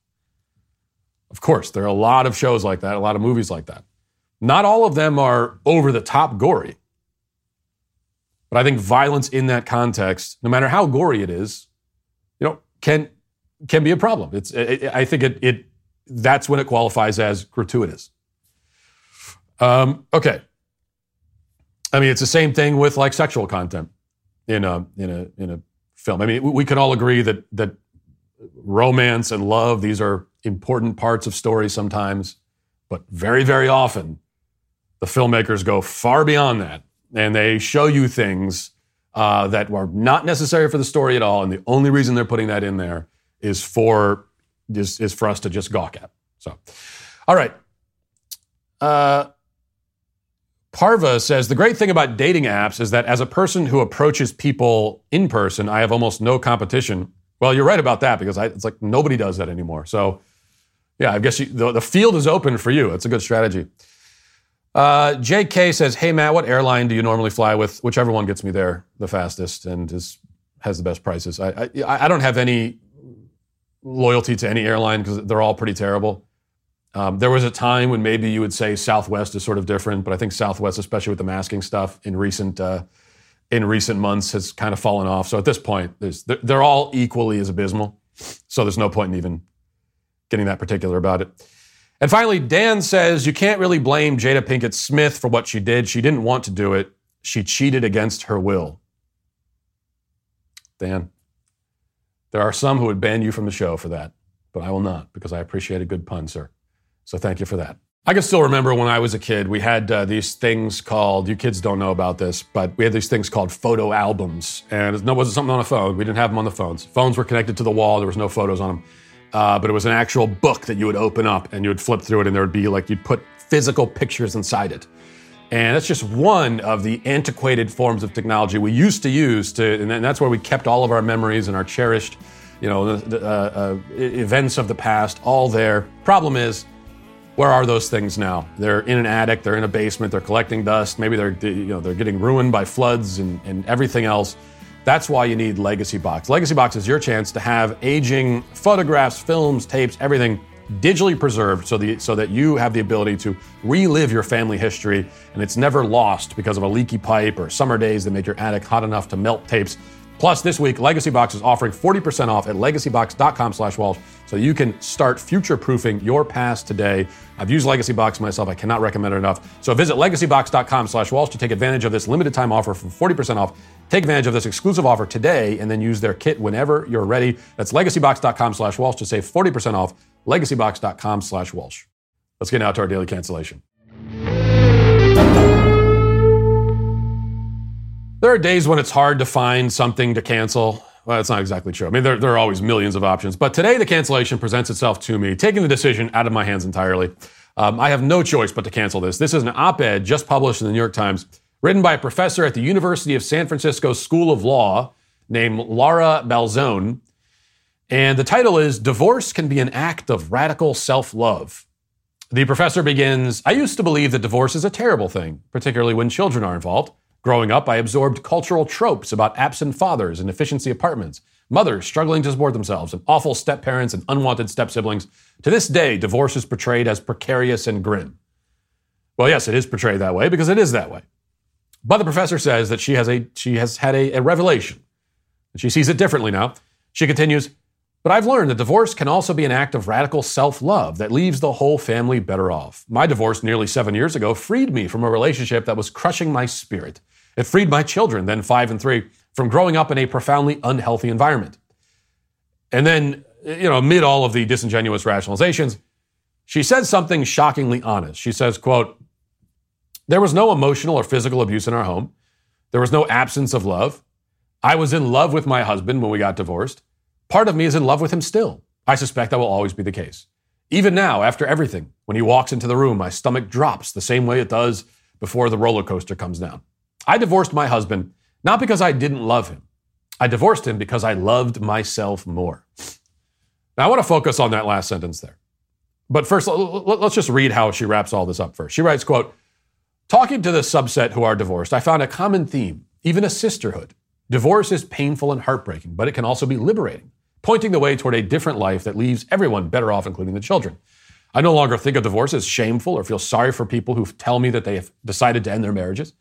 Of course, there are a lot of shows like that, a lot of movies like that. Not all of them are over the top gory. But I think violence in that context, no matter how gory it is, you know, can can be a problem. It's it, I think it it that's when it qualifies as gratuitous. Um, okay. I mean, it's the same thing with like sexual content in a in a in a film. I mean, we can all agree that that romance and love these are important parts of stories sometimes, but very very often the filmmakers go far beyond that and they show you things uh, that are not necessary for the story at all, and the only reason they're putting that in there is for is, is for us to just gawk at. So, all right. Uh, Parva says the great thing about dating apps is that as a person who approaches people in person, I have almost no competition. Well, you're right about that because I, it's like nobody does that anymore. So, yeah, I guess you, the, the field is open for you. It's a good strategy. Uh, JK says, "Hey Matt, what airline do you normally fly with? Whichever one gets me there the fastest and is has the best prices. I I, I don't have any loyalty to any airline because they're all pretty terrible. Um, there was a time when maybe you would say Southwest is sort of different, but I think Southwest, especially with the masking stuff in recent uh, in recent months, has kind of fallen off. So at this point, they're, they're all equally as abysmal. So there's no point in even getting that particular about it. And finally, Dan says you can't really blame Jada Pinkett Smith for what she did. She didn't want to do it. She cheated against her will. Dan. There are some who would ban you from the show for that, but I will not because I appreciate a good pun, sir. So thank you for that. I can still remember when I was a kid, we had uh, these things called, you kids don't know about this, but we had these things called photo albums. And it wasn't something on a phone. We didn't have them on the phones. Phones were connected to the wall, there was no photos on them. Uh, but it was an actual book that you would open up and you would flip through it, and there would be like, you'd put physical pictures inside it. And that's just one of the antiquated forms of technology we used to use to, and that's where we kept all of our memories and our cherished, you know, the, uh, uh, events of the past, all there. Problem is, where are those things now? They're in an attic, they're in a basement, they're collecting dust. Maybe they're, you know, they're getting ruined by floods and, and everything else. That's why you need Legacy Box. Legacy Box is your chance to have aging photographs, films, tapes, everything digitally preserved so, the, so that you have the ability to relive your family history and it's never lost because of a leaky pipe or summer days that made your attic hot enough to melt tapes. Plus, this week, Legacy Box is offering 40% off at legacybox.com slash Walsh so you can start future-proofing your past today. I've used Legacy Box myself. I cannot recommend it enough. So visit legacybox.com slash Walsh to take advantage of this limited time offer for 40% off. Take advantage of this exclusive offer today and then use their kit whenever you're ready. That's legacybox.com slash Walsh to save 40% off. legacybox.com slash Walsh. Let's get now to our daily cancellation. There are days when it's hard to find something to cancel. Well, that's not exactly true. I mean, there, there are always millions of options. But today, the cancellation presents itself to me, taking the decision out of my hands entirely. Um, I have no choice but to cancel this. This is an op ed just published in the New York Times, written by a professor at the University of San Francisco School of Law named Laura Bazelon. And the title is Divorce Can Be an Act of Radical Self Love. The professor begins I used to believe that divorce is a terrible thing, particularly when children are involved. Growing up, I absorbed cultural tropes about absent fathers and efficiency apartments, mothers struggling to support themselves, and awful step parents and unwanted step siblings. To this day, divorce is portrayed as precarious and grim. Well, yes, it is portrayed that way because it is that way. But the professor says that she has a she has had a, a revelation. And she sees it differently now. She continues, but I've learned that divorce can also be an act of radical self love that leaves the whole family better off. My divorce nearly seven years ago freed me from a relationship that was crushing my spirit. It freed my children, then five and three, from growing up in a profoundly unhealthy environment. And then, you know, amid all of the disingenuous rationalizations, she says something shockingly honest. She says, quote, there was no emotional or physical abuse in our home. There was no absence of love. I was in love with my husband when we got divorced. Part of me is in love with him still. I suspect that will always be the case. Even now, after everything, when he walks into the room, my stomach drops the same way it does before the roller coaster comes down. I divorced my husband not because I didn't love him. I divorced him because I loved myself more. Now, I want to focus on that last sentence there. But first, let's just read how she wraps all this up first. She writes, quote, Talking to the subset who are divorced, I found a common theme, even a sisterhood. Divorce is painful and heartbreaking, but it can also be liberating, pointing the way toward a different life that leaves everyone better off, including the children. I no longer think of divorce as shameful or feel sorry for people who tell me that they have decided to end their marriages.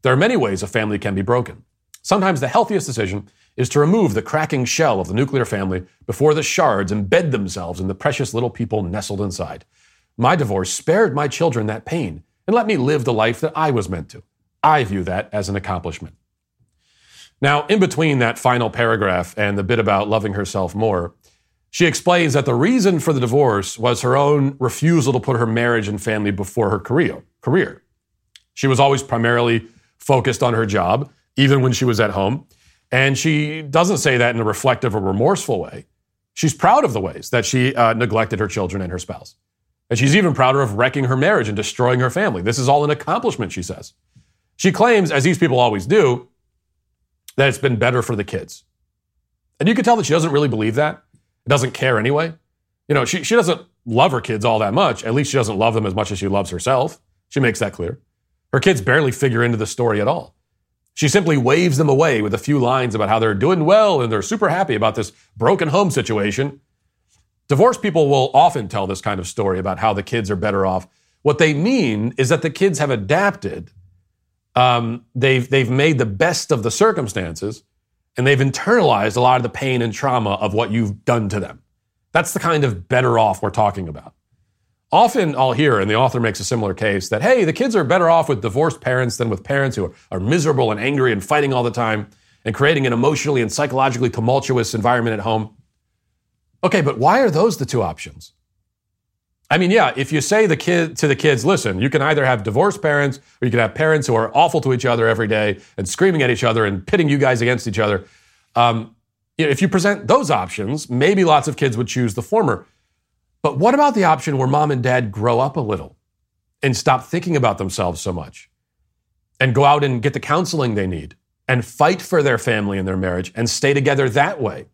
There are many ways a family can be broken. Sometimes the healthiest decision is to remove the cracking shell of the nuclear family before the shards embed themselves in the precious little people nestled inside. My divorce spared my children that pain and let me live the life that I was meant to. I view that as an accomplishment. Now, in between that final paragraph and the bit about loving herself more, she explains that the reason for the divorce was her own refusal to put her marriage and family before her career. She was always primarily focused on her job, even when she was at home. And she doesn't say that in a reflective or remorseful way. She's proud of the ways that she uh, neglected her children and her spouse. And she's even prouder of wrecking her marriage and destroying her family. This is all an accomplishment, she says. She claims, as these people always do, that it's been better for the kids. And you can tell that she doesn't really believe that. It Doesn't care anyway. You know, she, she doesn't love her kids all that much. At least she doesn't love them as much as she loves herself. She makes that clear. Her kids barely figure into the story at all. She simply waves them away with a few lines about how they're doing well and they're super happy about this broken home situation. Divorced people will often tell this kind of story about how the kids are better off. What they mean is that the kids have adapted. Um, they've, they've made the best of the circumstances and they've internalized a lot of the pain and trauma of what you've done to them. That's the kind of better off we're talking about. Often I'll hear, and the author makes a similar case, that, hey, the kids are better off with divorced parents than with parents who are, are miserable and angry and fighting all the time and creating an emotionally and psychologically tumultuous environment at home. Okay, but why are those the two options? I mean, yeah, if you say the kid to the kids, listen, you can either have divorced parents or you can have parents who are awful to each other every day and screaming at each other and pitting you guys against each other. Um, if you present those options, maybe lots of kids would choose the former. But what about the option where mom and dad grow up a little and stop thinking about themselves so much and go out and get the counseling they need and fight for their family and their marriage and stay together that way?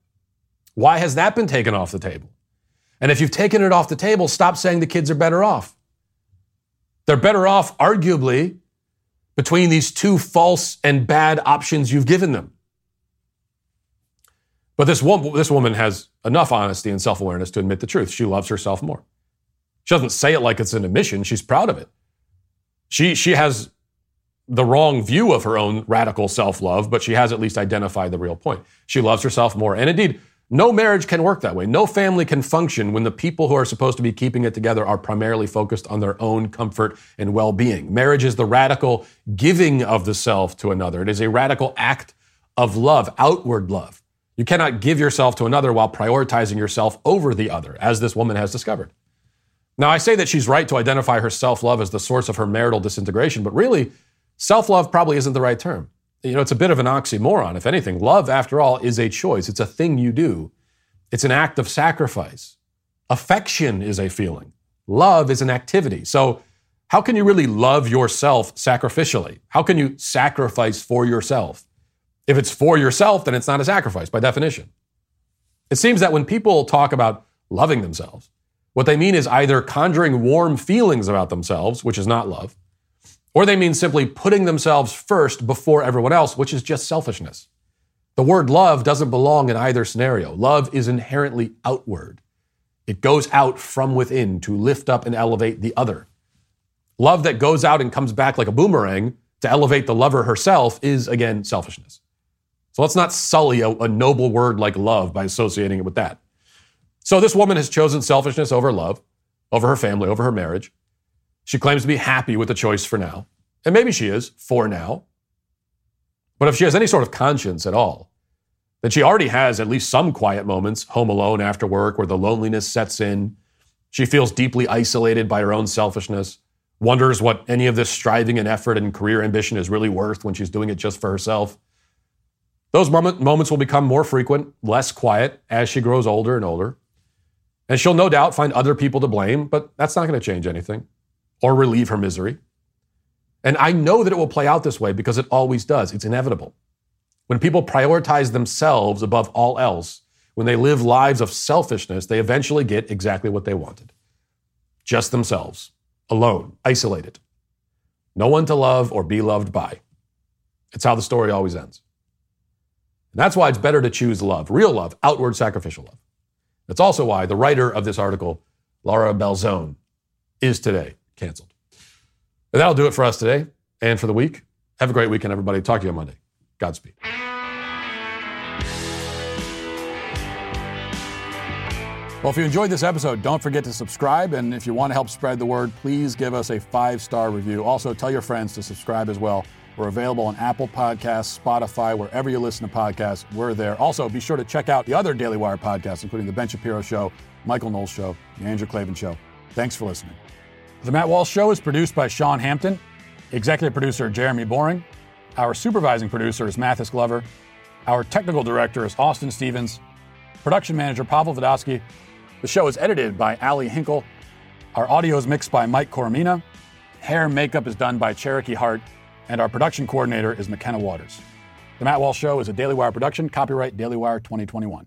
Why has that been taken off the table? And if you've taken it off the table, stop saying the kids are better off. They're better off, arguably, between these two false and bad options you've given them. But this, woman, this woman has enough honesty and self awareness to admit the truth. She loves herself more. She doesn't say it like it's an admission, she's proud of it. She, she has the wrong view of her own radical self love, but she has at least identified the real point. She loves herself more. And indeed, no marriage can work that way. No family can function when the people who are supposed to be keeping it together are primarily focused on their own comfort and well being. Marriage is the radical giving of the self to another, it is a radical act of love, outward love. You cannot give yourself to another while prioritizing yourself over the other, as this woman has discovered. Now, I say that she's right to identify her self love as the source of her marital disintegration, but really, self love probably isn't the right term. You know, it's a bit of an oxymoron, if anything. Love, after all, is a choice, it's a thing you do, it's an act of sacrifice. Affection is a feeling, love is an activity. So, how can you really love yourself sacrificially? How can you sacrifice for yourself? If it's for yourself, then it's not a sacrifice by definition. It seems that when people talk about loving themselves, what they mean is either conjuring warm feelings about themselves, which is not love, or they mean simply putting themselves first before everyone else, which is just selfishness. The word love doesn't belong in either scenario. Love is inherently outward. It goes out from within to lift up and elevate the other. Love that goes out and comes back like a boomerang to elevate the lover herself is, again, selfishness. So let's not sully a, a noble word like love by associating it with that. So this woman has chosen selfishness over love, over her family, over her marriage. She claims to be happy with the choice for now. And maybe she is for now. But if she has any sort of conscience at all, then she already has at least some quiet moments home alone after work where the loneliness sets in. She feels deeply isolated by her own selfishness, wonders what any of this striving and effort and career ambition is really worth when she's doing it just for herself. Those moment, moments will become more frequent, less quiet as she grows older and older. And she'll no doubt find other people to blame, but that's not going to change anything or relieve her misery. And I know that it will play out this way because it always does. It's inevitable. When people prioritize themselves above all else, when they live lives of selfishness, they eventually get exactly what they wanted just themselves, alone, isolated. No one to love or be loved by. It's how the story always ends. And that's why it's better to choose love, real love, outward sacrificial love. That's also why the writer of this article, Laura Bazelon, is today canceled. And that'll do it for us today and for the week. Have a great weekend, everybody. Talk to you on Monday. Godspeed. Well, if you enjoyed this episode, don't forget to subscribe. And if you want to help spread the word, please give us a five star review. Also, tell your friends to subscribe as well. We're available on Apple Podcasts, Spotify, wherever you listen to podcasts. We're there. Also, be sure to check out the other Daily Wire podcasts, including The Ben Shapiro Show, Michael Knowles Show, The Andrew Klavan Show. Thanks for listening. The Matt Walsh Show is produced by Sean Hampton, executive producer Jeremy Boring. Our supervising producer is Mathis Glover. Our technical director is Austin Stevens. Production manager Pavel Vodosky. The show is edited by Ali Hinkle. Our audio is mixed by Mike Coromina. Hair and makeup is done by Cherokee Hart. And our production coordinator is McKenna Waters. The Matt Walsh Show is a Daily Wire production, copyright Daily Wire 2021.